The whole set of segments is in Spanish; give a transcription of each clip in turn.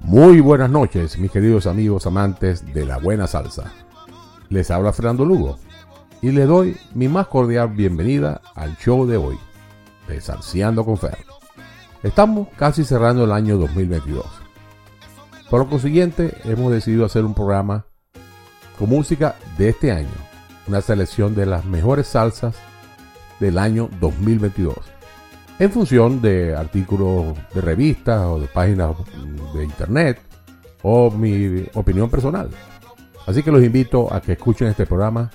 Muy buenas noches, mis queridos amigos amantes de la buena salsa. Les habla Fernando Lugo y le doy mi más cordial bienvenida al show de hoy, de Salseando con Fer. Estamos casi cerrando el año 2022. Por lo consiguiente, hemos decidido hacer un programa con música de este año, una selección de las mejores salsas del año 2022 en función de artículos de revistas o de páginas de internet o mi opinión personal. Así que los invito a que escuchen este programa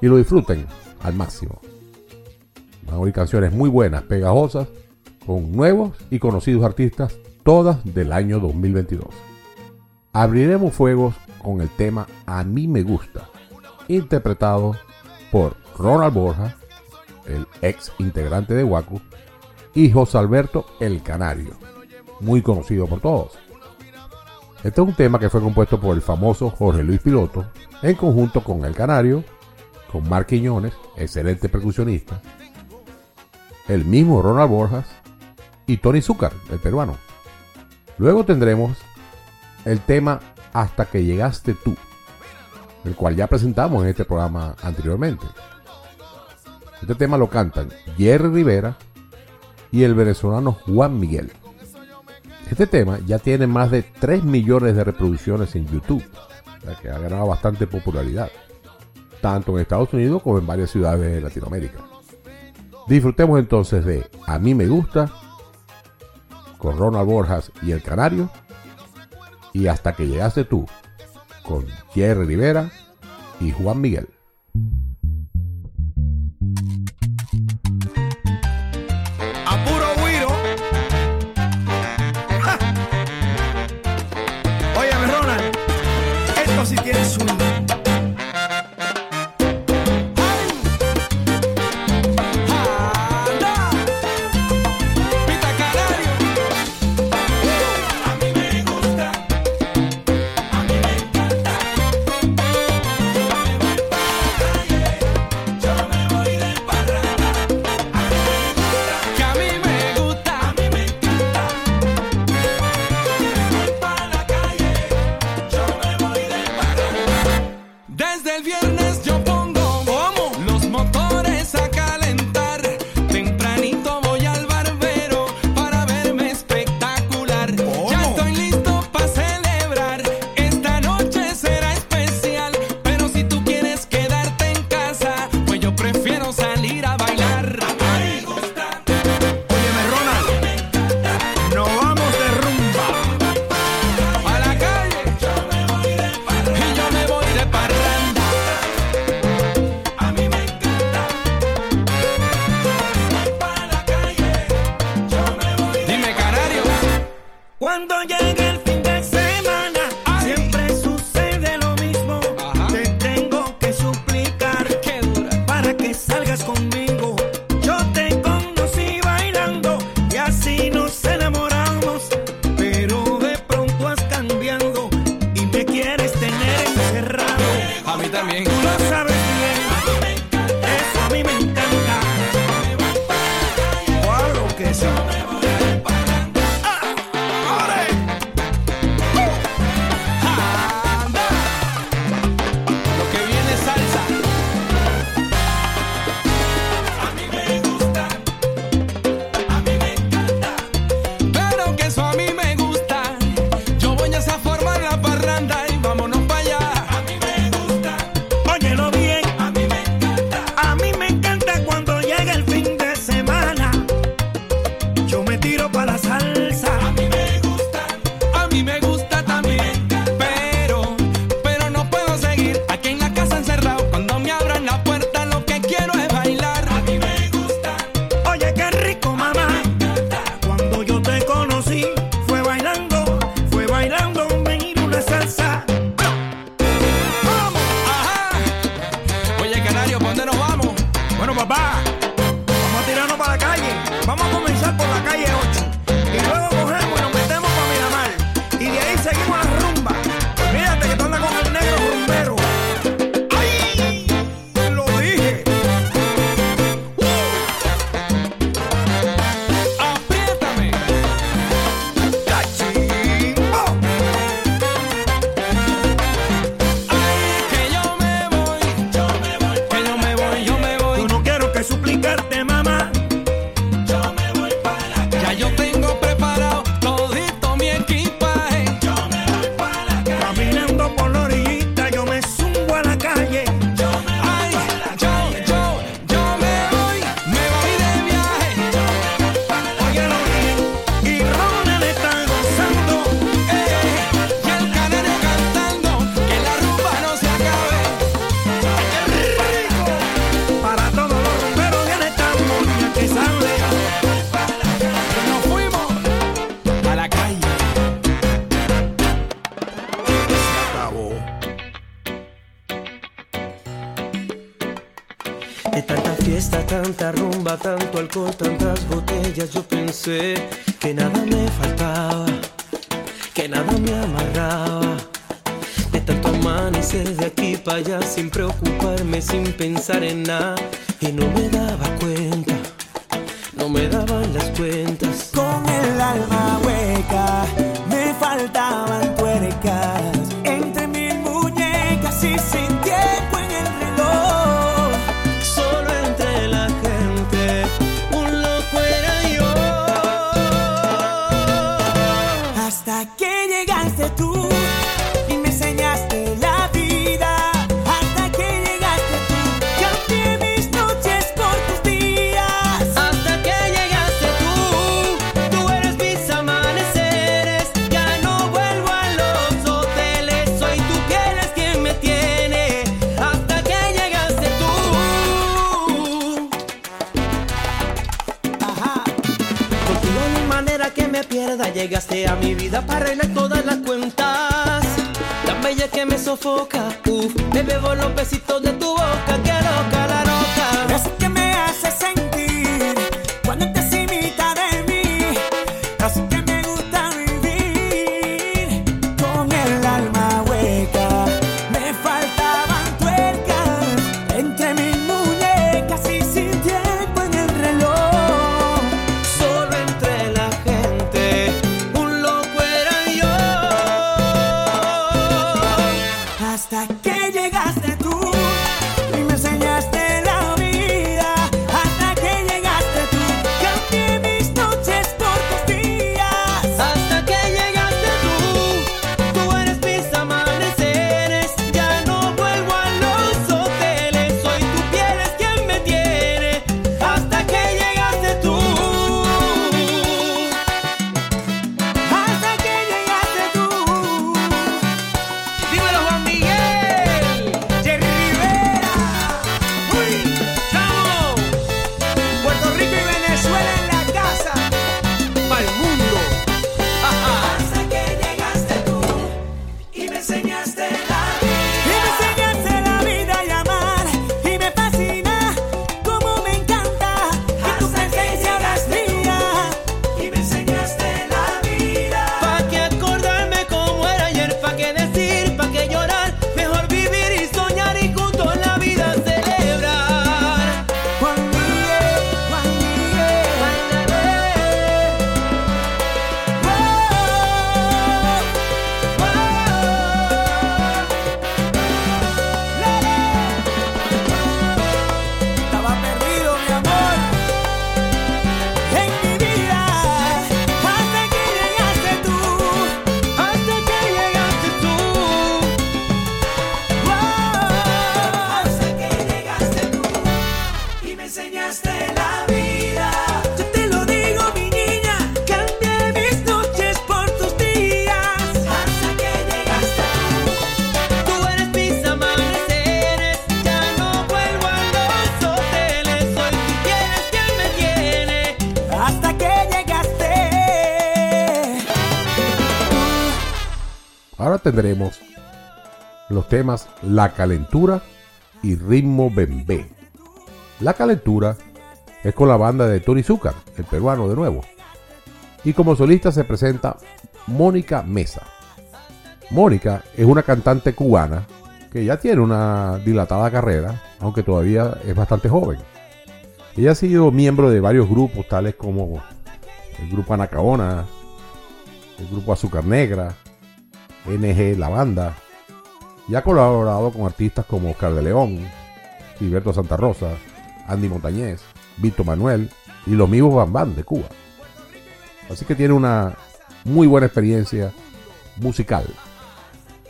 y lo disfruten al máximo. Van a oír canciones muy buenas, pegajosas, con nuevos y conocidos artistas, todas del año 2022. Abriremos fuegos con el tema A mí me gusta, interpretado por Ronald Borja, el ex integrante de Waku, y José Alberto El Canario, muy conocido por todos. Este es un tema que fue compuesto por el famoso Jorge Luis Piloto, en conjunto con El Canario, con Mark Quiñones, excelente percusionista, el mismo Ronald Borjas y Tony Zúcar, el peruano. Luego tendremos el tema Hasta que llegaste tú, el cual ya presentamos en este programa anteriormente. Este tema lo cantan Jerry Rivera y el venezolano Juan Miguel. Este tema ya tiene más de 3 millones de reproducciones en YouTube, que ha ganado bastante popularidad, tanto en Estados Unidos como en varias ciudades de Latinoamérica. Disfrutemos entonces de A mí me gusta, con Ronald Borjas y El Canario, y Hasta que llegaste tú, con Jerry Rivera y Juan Miguel. Tell me tanto alcohol, tantas botellas, yo pensé que nada me faltaba, que nada me amarraba. De tanto amanecer de aquí para allá sin preocuparme, sin pensar en nada, y no me daba tendremos los temas La Calentura y Ritmo Bembé. La Calentura es con la banda de Tony Zúcar, el peruano de nuevo. Y como solista se presenta Mónica Mesa. Mónica es una cantante cubana que ya tiene una dilatada carrera, aunque todavía es bastante joven. Ella ha sido miembro de varios grupos, tales como el grupo Anacaona, el grupo Azúcar Negra, NG La Banda, y ha colaborado con artistas como Oscar de León, Gilberto Santa Rosa, Andy Montañez, Vito Manuel y los mismos Bambán de Cuba. Así que tiene una muy buena experiencia musical.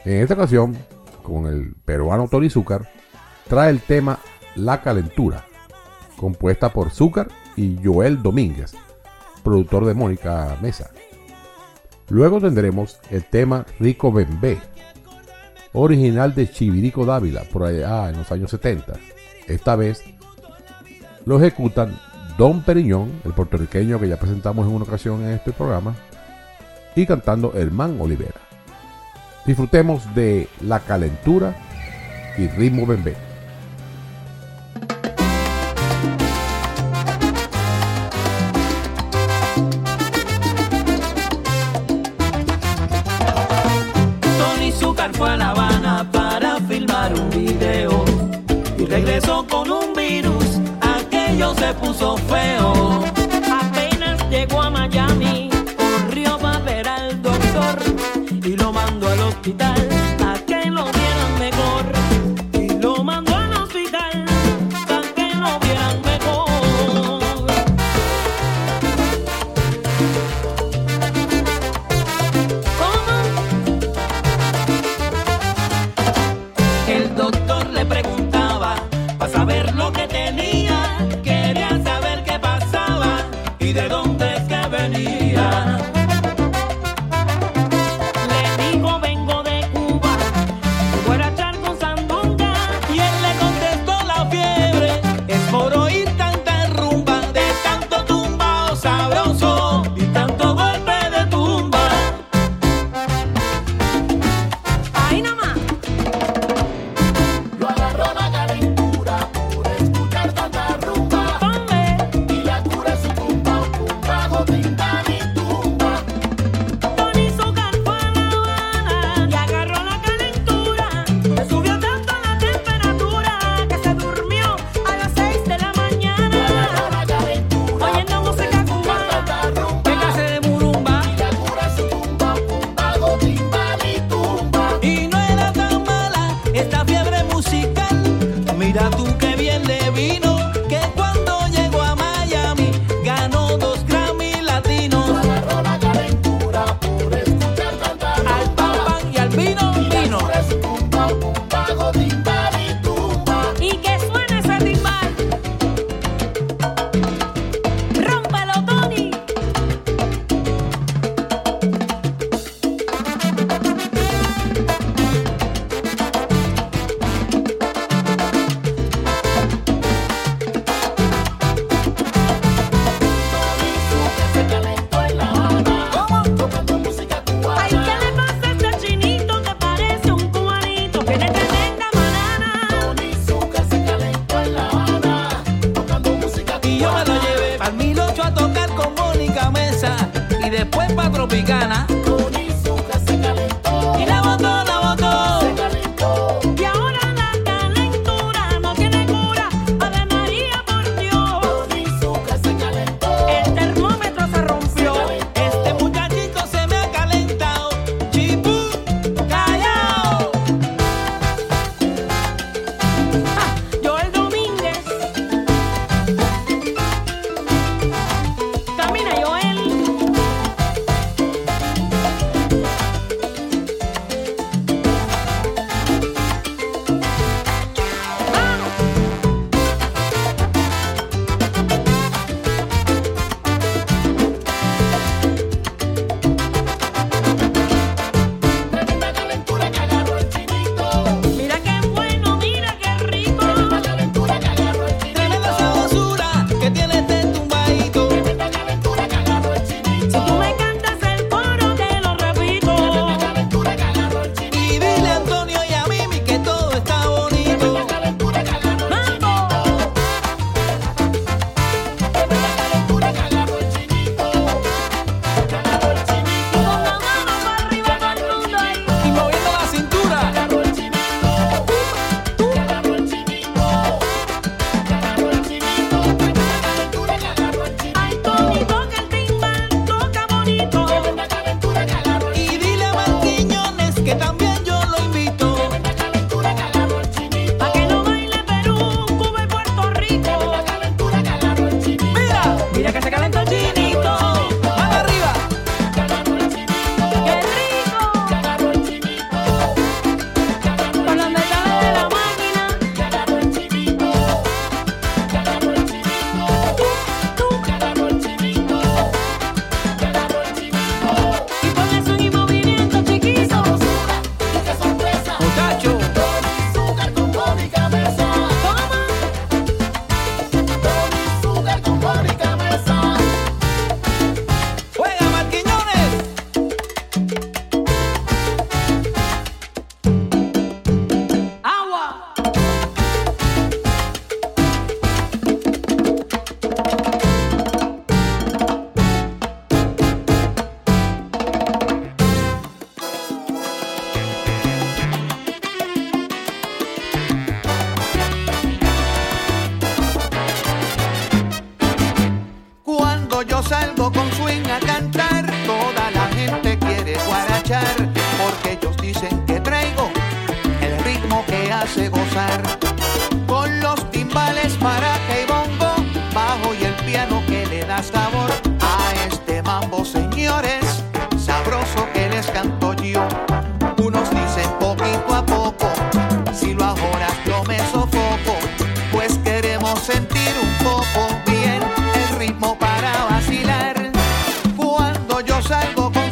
En esta ocasión, con el peruano Tony Zúcar, trae el tema La Calentura, compuesta por Zúcar y Joel Domínguez, productor de Mónica Mesa. Luego tendremos el tema Rico Bembé, original de Chivirico Dávila, por allá en los años 70. Esta vez lo ejecutan Don Periñón, el puertorriqueño que ya presentamos en una ocasión en este programa, y cantando Herman Olivera. Disfrutemos de La Calentura y Ritmo Bembé. aquello se puso feo. Apenas llegó a Miami, corrió para ver al doctor y lo mandó al hospital.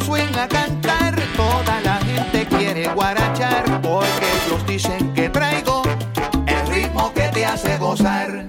Swing a cantar, toda la gente quiere guarachar, porque ellos dicen que traigo el ritmo que te hace gozar.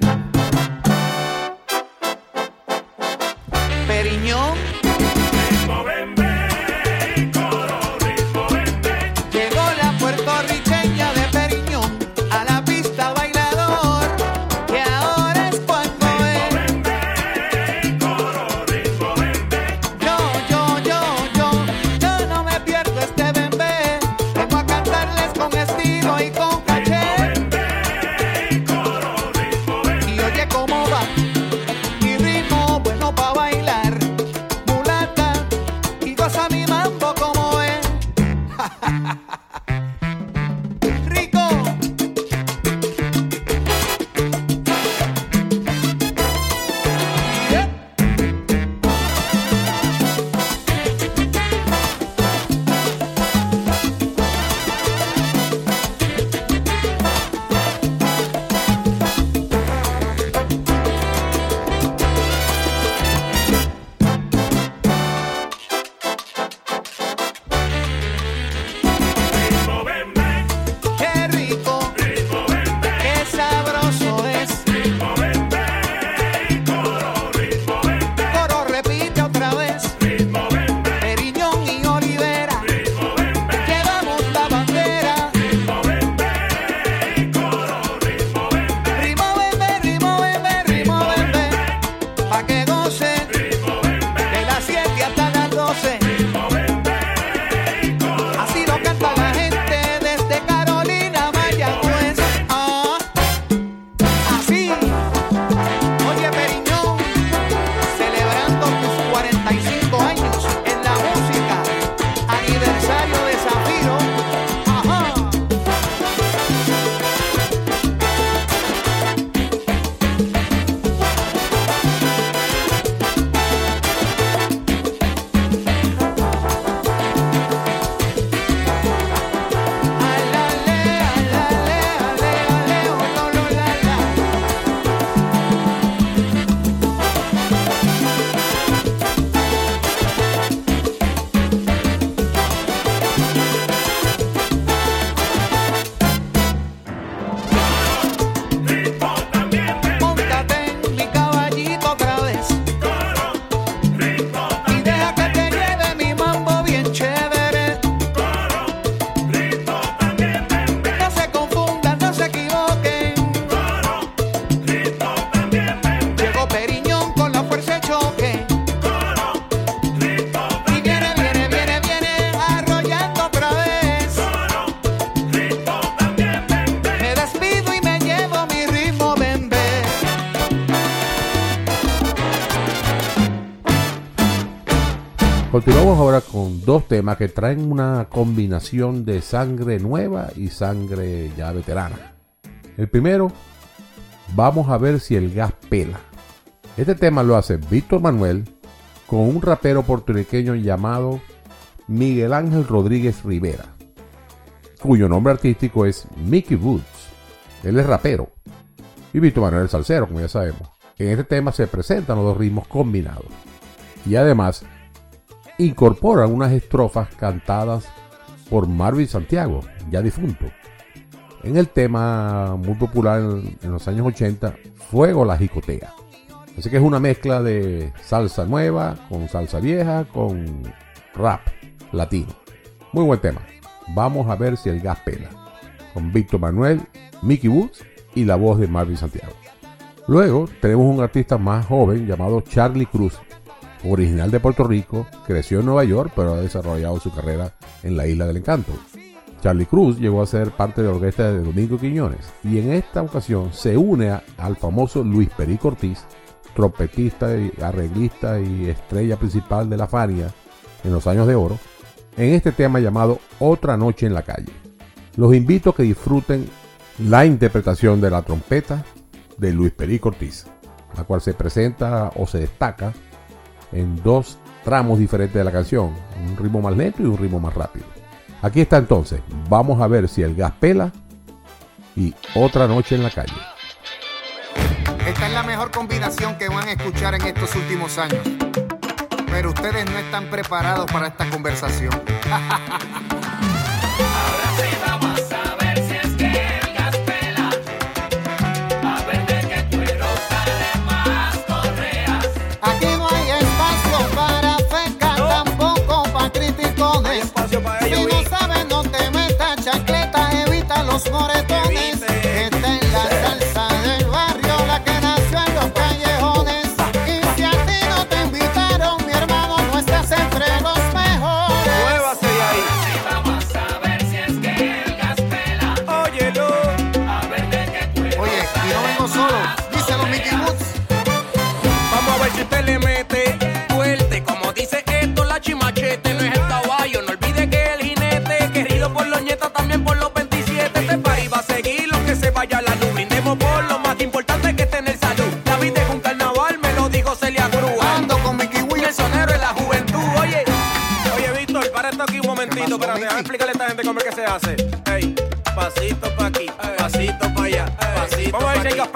Temas que traen una combinación de sangre nueva y sangre ya veterana. El primero, vamos a ver si el gas pela. Este tema lo hace Víctor Manuel con un rapero puertorriqueño llamado Miguel Ángel Rodríguez Rivera, cuyo nombre artístico es Mickey Woods. Él es rapero. Y Víctor Manuel es salsero, como ya sabemos. En este tema se presentan los dos ritmos combinados. Y además incorporan unas estrofas cantadas por Marvin Santiago, ya difunto. En el tema muy popular en, los años 80, Fuego la Jicotea. Así que es una mezcla de salsa nueva con salsa vieja con rap latino. Muy buen tema. Vamos a ver si el gas pela. Con Víctor Manuel, Mickey Woods y la voz de Marvin Santiago. Luego tenemos un artista más joven llamado Charlie Cruz, original de Puerto Rico, creció en Nueva York, pero ha desarrollado su carrera en la Isla del Encanto. Charlie Cruz llegó a ser parte de la orquesta de Domingo Quiñones y en esta ocasión se une al famoso Luis Perico Ortiz, trompetista y arreglista y estrella principal de la Fania en los años de oro, en este tema llamado Otra Noche en la Calle. Los invito a que disfruten la interpretación de la trompeta de Luis Perico Ortiz, la cual se presenta o se destaca en dos tramos diferentes de la canción, un ritmo más lento y un ritmo más rápido. Aquí está entonces, vamos a ver si el gas pela y otra noche en la calle. Esta es la mejor combinación que van a escuchar en estos últimos años. Pero ustedes no están preparados para esta conversación. evita los hace. Ey, pasito pa' aquí, pasito pa' allá, pasito Vamos a ver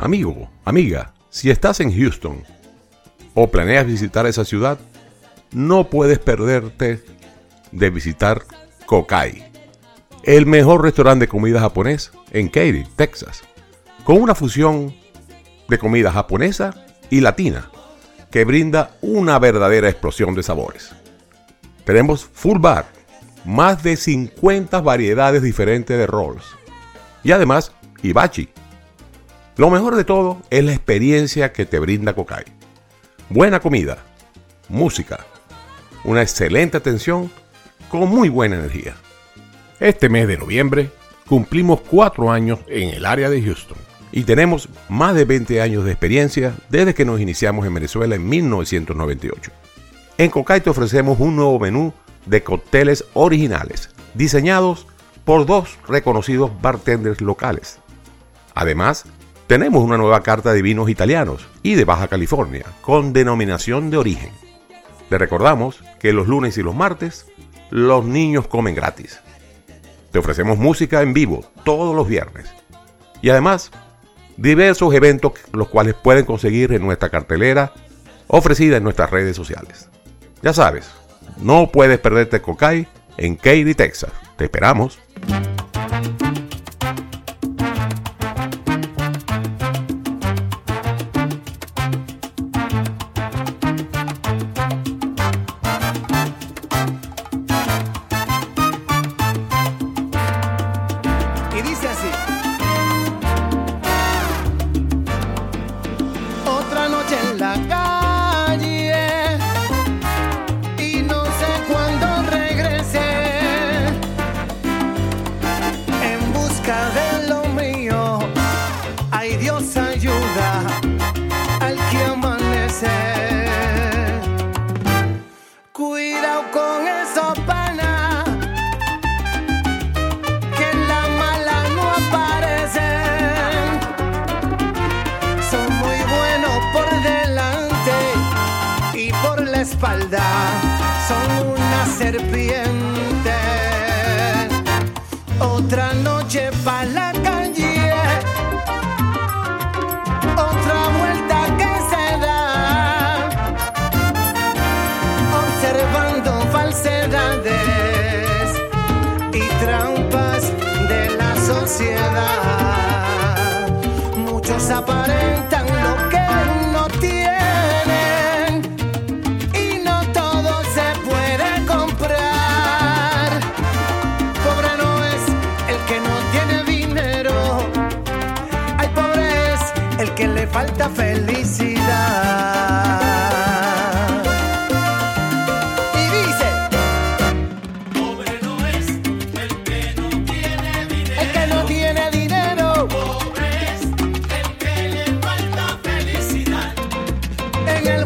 Amigo, amiga, si estás en Houston o planeas visitar esa ciudad, no puedes perderte de visitar Kokai, el mejor restaurante de comida japonés en Katy, Texas, con una fusión de comida japonesa y latina que brinda una verdadera explosión de sabores. Tenemos full bar, más de 50 variedades diferentes de rolls y además hibachi, lo mejor de todo es la experiencia que te brinda Kokai. Buena comida, música, una excelente atención con muy buena energía. Este mes de noviembre cumplimos cuatro años en el área de Houston y tenemos más de 20 años de experiencia desde que nos iniciamos en Venezuela en 1998. En Kokai te ofrecemos un nuevo menú de cócteles originales, diseñados por dos reconocidos bartenders locales. Además, tenemos una nueva carta de vinos italianos y de Baja California, con denominación de origen. Le recordamos que los lunes y los martes los niños comen gratis. Te ofrecemos música en vivo todos los viernes. Y además, diversos eventos los cuales pueden conseguir en nuestra cartelera ofrecida en nuestras redes sociales. Ya sabes, no puedes perderte Cocay en Katy, Texas. Te esperamos.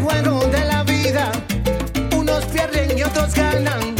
Juego de la vida, unos pierden y otros ganan.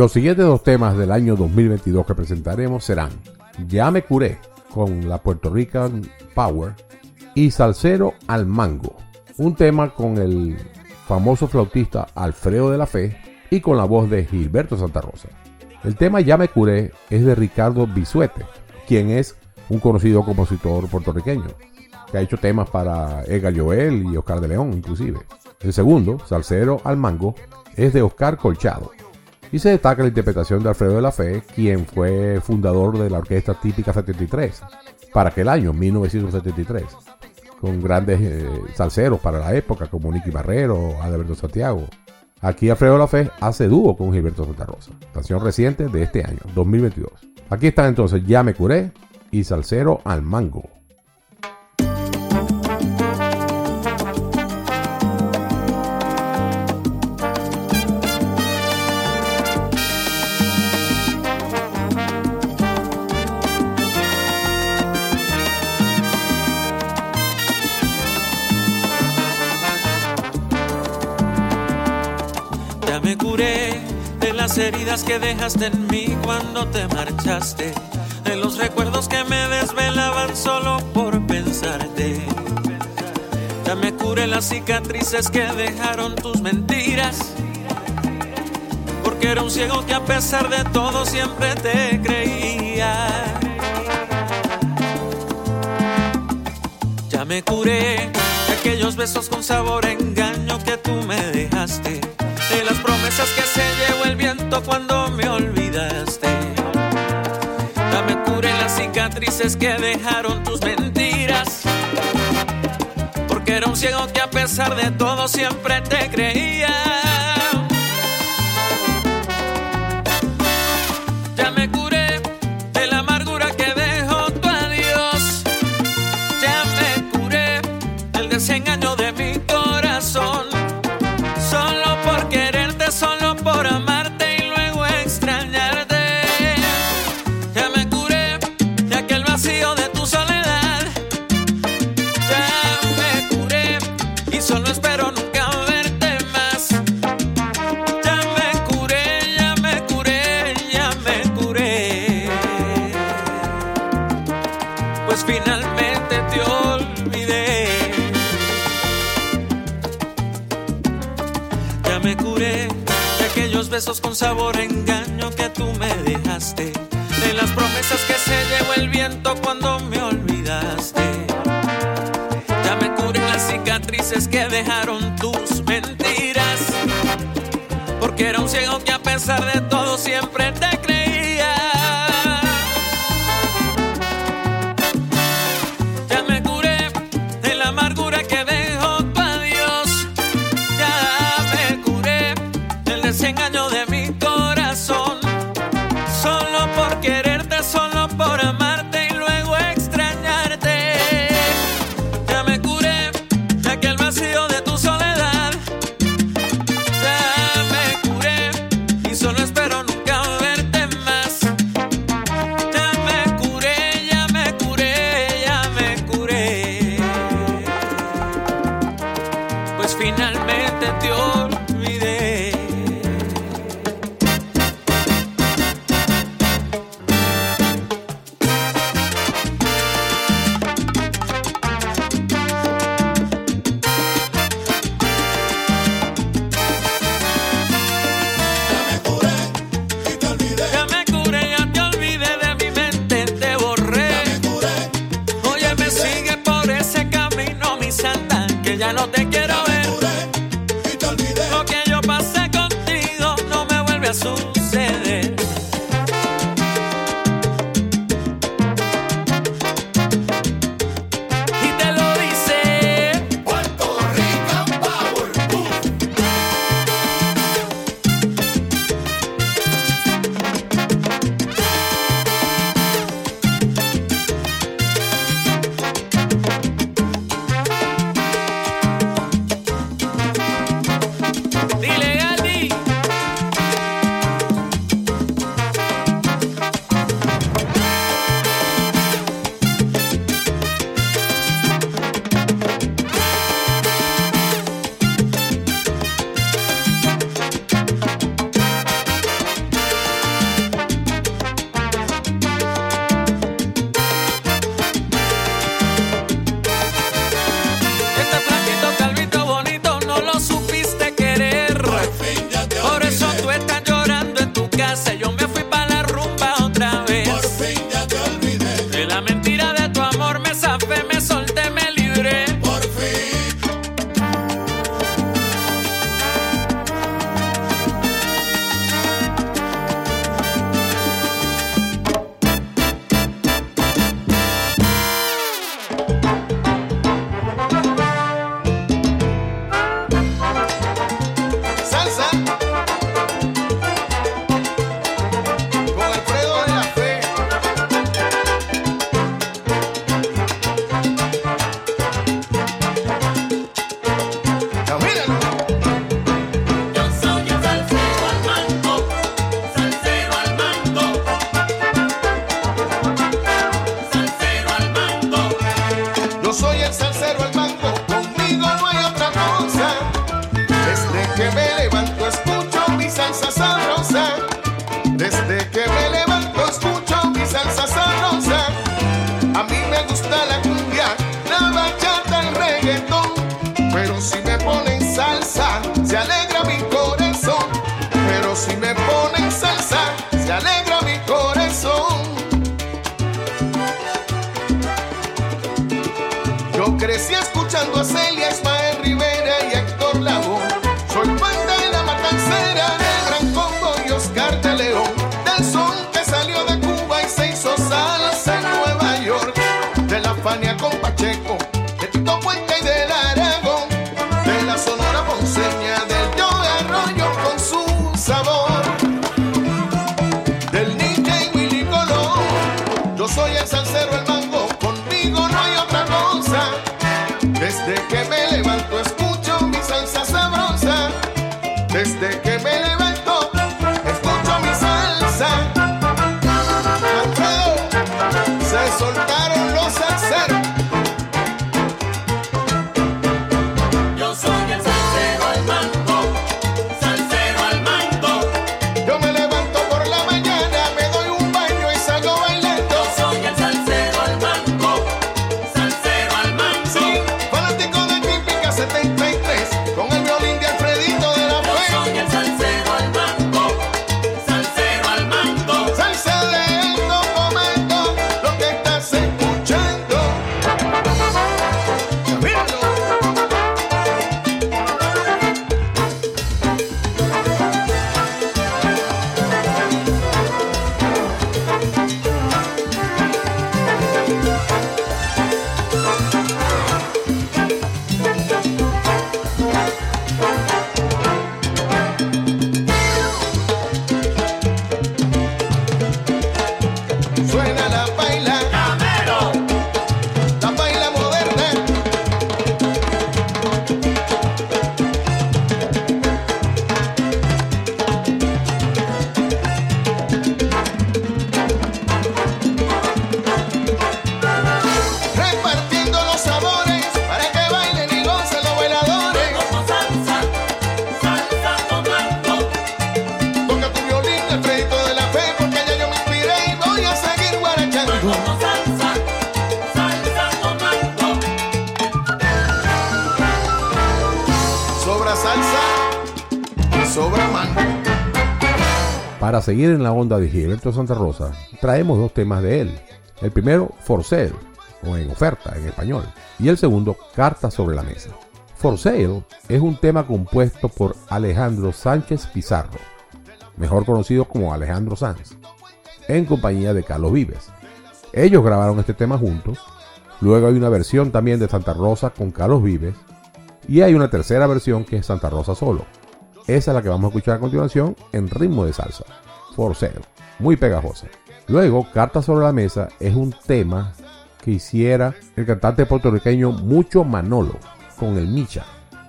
Los siguientes dos temas del año 2022 que presentaremos serán Ya me curé con la Puerto Rican Power y Salsero al Mango, un tema con el famoso flautista Alfredo de la Fe y con la voz de Gilberto Santa Rosa. El tema Ya me curé es de Ricardo Bisuete, quien es un conocido compositor puertorriqueño, que ha hecho temas para Edgar Joel y Oscar de León inclusive. El segundo, Salsero al Mango, es de Oscar Colchado y se destaca la interpretación de Alfredo de la Fe, quien fue fundador de la Orquesta Típica 73, para aquel año, 1973, con grandes eh, salseros para la época, como Nicky Barrero, Alberto Santiago. Aquí Alfredo de la Fe hace dúo con Gilberto Santa Rosa, canción reciente de este año, 2022. Aquí están entonces Ya me curé y Salsero al Mango. Ya me curé de las heridas que dejaste en mí cuando te marchaste, de los recuerdos que me desvelaban solo por pensarte. Ya me curé las cicatrices que dejaron tus mentiras, porque era un ciego que a pesar de todo siempre te creía. Ya me curé de aquellos besos con sabor a engaño que tú me dejaste, promesas que se llevó el viento cuando me olvidaste. Ya me curé las cicatrices que dejaron tus mentiras, porque era un ciego que a pesar de todo siempre te creía. Sabor engaño que tú me dejaste. De las promesas que se llevó el viento cuando me olvidaste. Ya me curé las cicatrices que dejaron tus mentiras. Porque era un ciego que a pesar de todo siempre te De la Fania con Para seguir en la onda de Gilberto Santa Rosa, traemos dos temas de él. El primero, For Sale, o en oferta en español, y el segundo, Carta sobre la mesa. For Sale es un tema compuesto por Alejandro Sánchez Pizarro, mejor conocido como Alejandro Sanz, en compañía de Carlos Vives. Ellos grabaron este tema juntos, luego hay una versión también de Santa Rosa con Carlos Vives, y hay una tercera versión que es Santa Rosa solo. Esa es la que vamos a escuchar a continuación en ritmo de salsa. For Sale. Muy pegajosa. Luego, Carta sobre la Mesa es un tema que hiciera el cantante puertorriqueño Mucho Manolo con el Micha,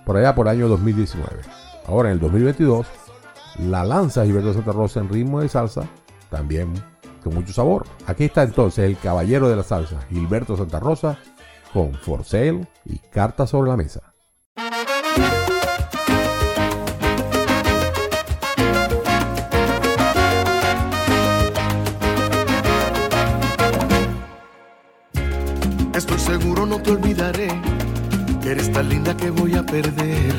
por allá por el año 2019. Ahora en el 2022, la lanza Gilberto Santa Rosa en ritmo de salsa, también con mucho sabor. Aquí está entonces el caballero de la salsa, Gilberto Santa Rosa, con For Sale y Carta sobre la Mesa. No te olvidaré que eres tan linda que voy a perder.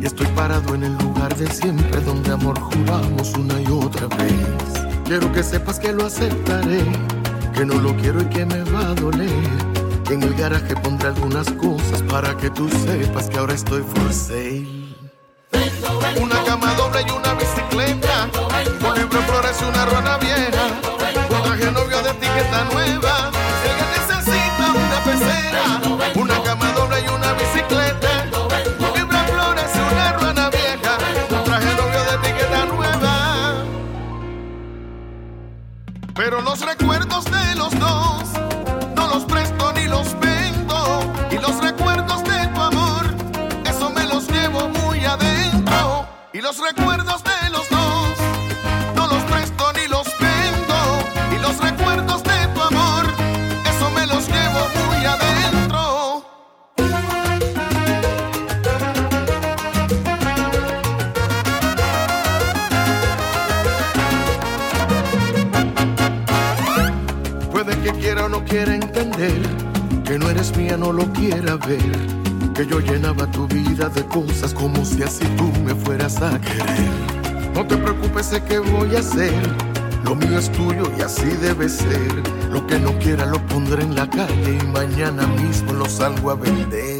Y estoy parado en el lugar de siempre donde amor juramos una y otra vez. Quiero que sepas que lo aceptaré, que no lo quiero y que me va a doler. Que en el garaje pondré algunas cosas para que tú sepas que ahora estoy for sale. Una cama doble y una bicicleta. Por ejemplo, flores y una ruana vieja. Traje novio de etiqueta nueva. Sé que voy a hacer. Lo mío es tuyo y así debe ser. Lo que no quiera lo pondré en la calle y mañana mismo lo salgo a vender.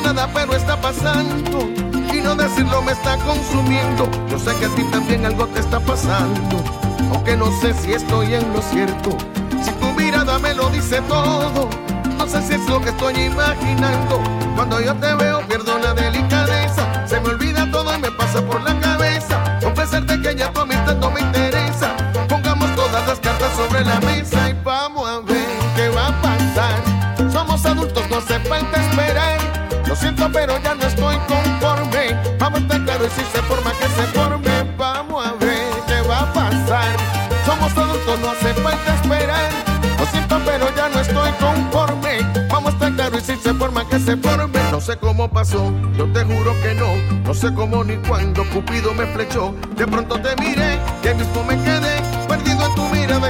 Nada, pero está pasando. Y no decirlo me está consumiendo. Yo sé que a ti también algo te está pasando. Aunque no sé si estoy en lo cierto. Si tu mirada me lo dice todo. No sé si es lo que estoy imaginando. Cuando yo te veo pierdo la delicadeza. Se me olvida todo y me pasa por la cabeza. Confesarte que ya tu amistad no me interesa. Pongamos todas las cartas sobre la mesa y vamos a ver qué va a pasar. Somos adultos, no hace falta esperar. Siento, pero ya no estoy conforme. Vamos a estar claro y si se forma que se forme. Vamos a ver qué va a pasar. Somos adultos, no hace falta esperar. Lo siento, pero ya no estoy conforme. Vamos a estar claro y si se forma que se forme. No sé cómo pasó, yo te juro que no. No sé cómo ni cuándo Cupido me flechó. De pronto te miré y ahí mismo me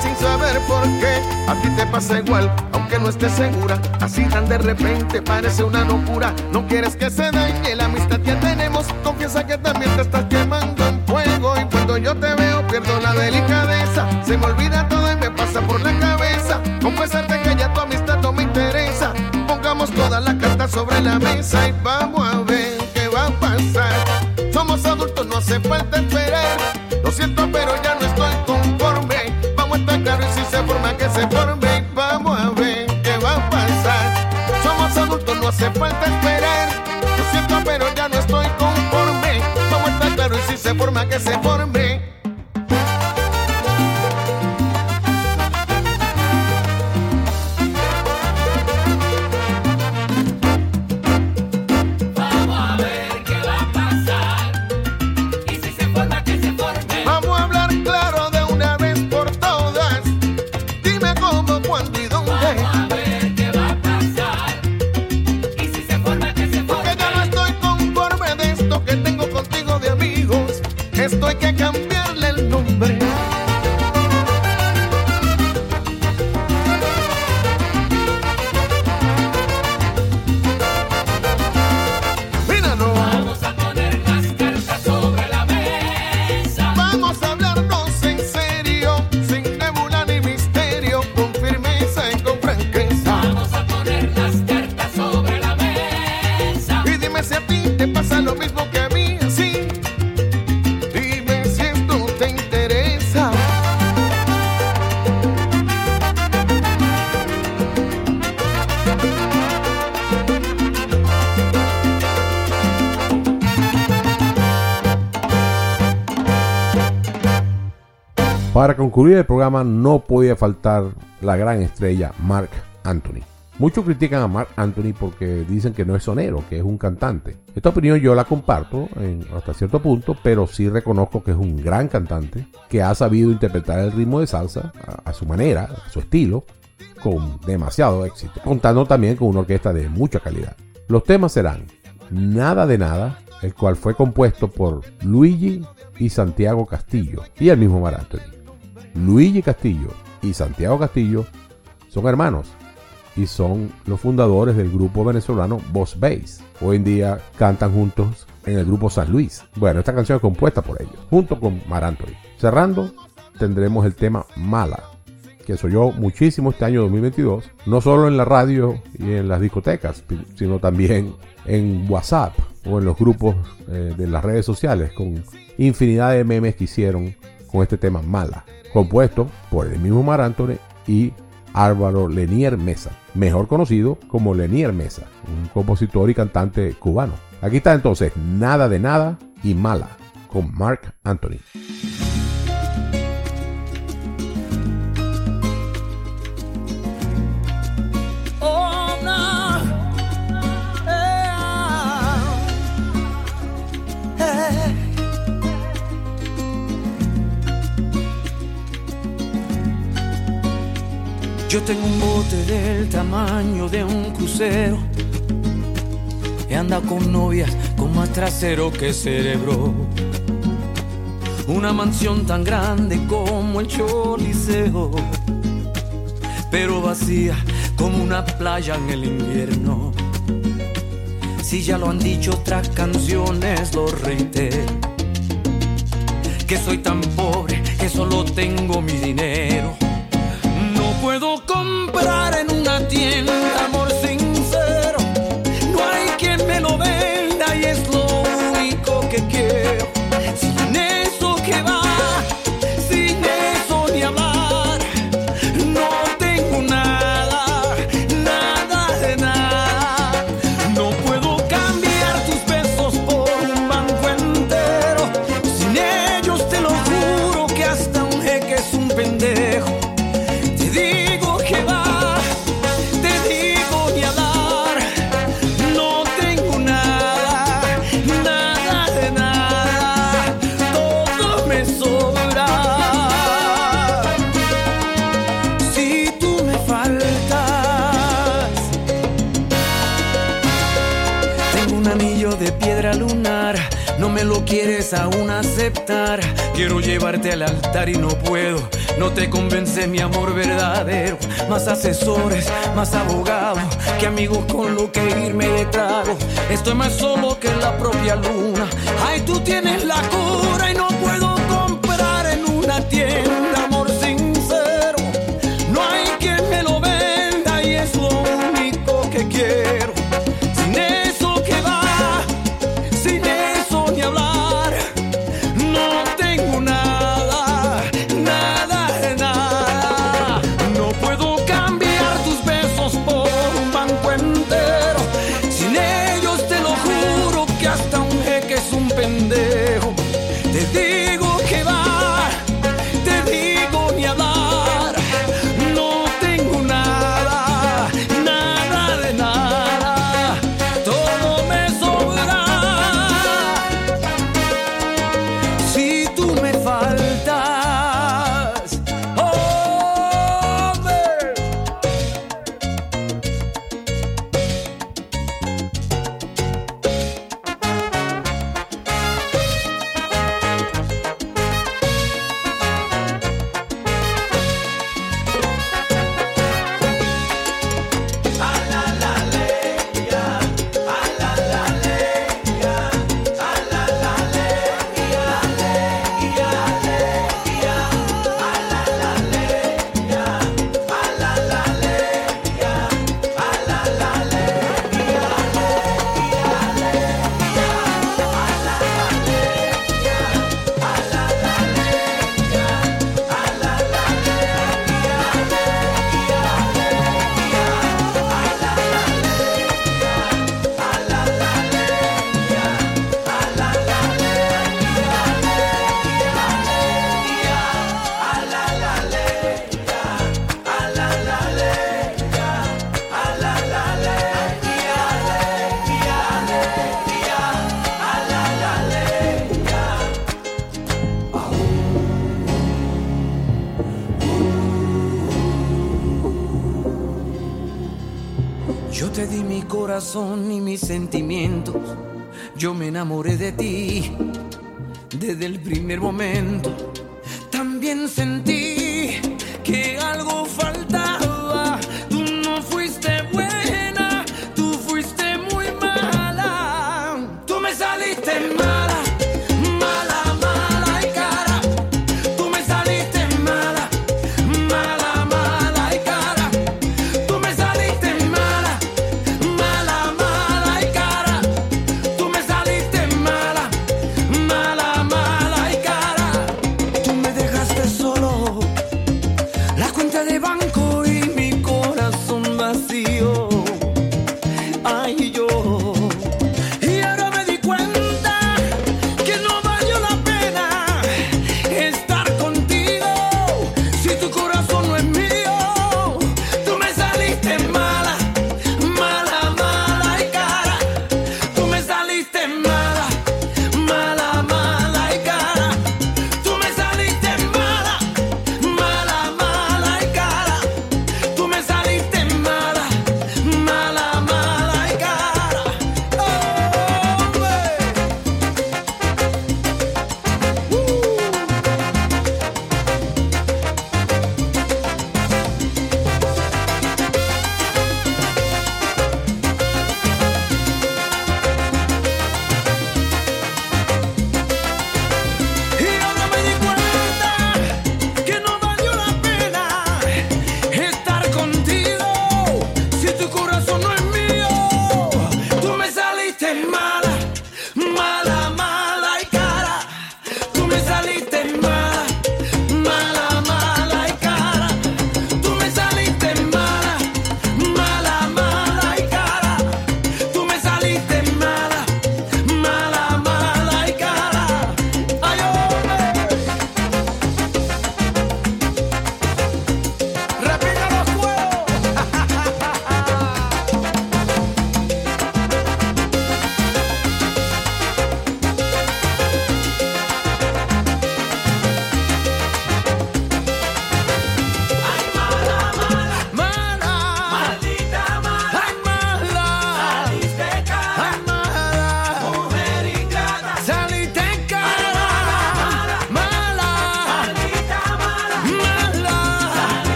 sin saber por qué. A ti te pasa igual, aunque no estés segura. Así tan de repente parece una locura. No quieres que se dañe la amistad que tenemos. Confiesa que también te estás quemando en fuego. Y cuando yo te veo, pierdo la delicadeza. Se me olvida todo y me pasa por la cabeza. Confesarte que ya tu amistad no me interesa. Pongamos todas las cartas sobre la mesa y vamos a ver qué va a pasar. Somos adultos, no hace falta esperar. Lo siento, pero ya no forma que se forme vamos a ver qué va a pasar. Somos adultos, no hace falta esperar. Lo siento, pero ya no estoy conforme. Vamos a estar claro y si se forma que se forme. Concluir el programa no podía faltar la gran estrella Mark Anthony. Muchos critican a Mark Anthony porque dicen que no es sonero, que es un cantante. Esta opinión yo la comparto en- hasta cierto punto, pero sí reconozco que es un gran cantante que ha sabido interpretar el ritmo de salsa a, a su manera, a su estilo, con demasiado éxito, contando también con una orquesta de mucha calidad. Los temas serán Nada de Nada, el cual fue compuesto por Luigi y Santiago Castillo y el mismo Mar Anthony. Luigi Castillo y Santiago Castillo son hermanos y son los fundadores del grupo venezolano Boss Bass. Hoy en día cantan juntos en el grupo San Luis. Bueno, esta canción es compuesta por ellos, junto con Mar Anthony. Cerrando, tendremos el tema Mala, que se oyó muchísimo este año 2022, no solo en la radio y en las discotecas, sino también en WhatsApp o en los grupos eh, de las redes sociales, con infinidad de memes que hicieron con este tema Mala, compuesto por el mismo Mar Anthony y Álvaro Lenier Mesa, mejor conocido como Lenier Mesa, un compositor y cantante cubano. Aquí está entonces Nada de Nada y Mala con Mark Anthony. Yo tengo un bote del tamaño de un crucero. He andado con novias con más trasero que cerebro. Una mansión tan grande como el Choliseo pero vacía como una playa en el invierno. Si ya lo han dicho otras canciones, lo reitero. Que soy tan pobre que solo tengo mi dinero. Puedo comprar en Más asesores, más abogados que amigos con lo que irme de trago. Estoy más solo que la propia luna. Ay, tú tienes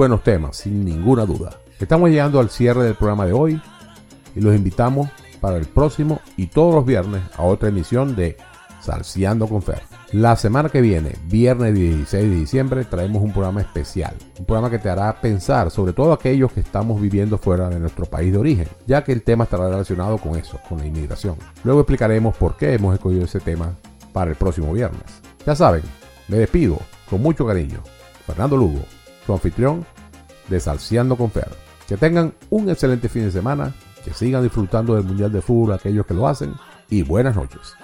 buenos temas, sin ninguna duda. Estamos llegando al cierre del programa de hoy y los invitamos para el próximo y todos los viernes a otra emisión de Salseando con Fer. La semana que viene, viernes 16 de diciembre, traemos un programa especial. Un programa que te hará pensar sobre todo aquellos que estamos viviendo fuera de nuestro país de origen, ya que el tema estará relacionado con eso, con la inmigración. Luego explicaremos por qué hemos escogido ese tema para el próximo viernes. Ya saben, me despido con mucho cariño. Fernando Lugo, tu anfitrión, Desarciando con Fer. Que tengan un excelente fin de semana, que sigan disfrutando del Mundial de Fútbol aquellos que lo hacen y buenas noches.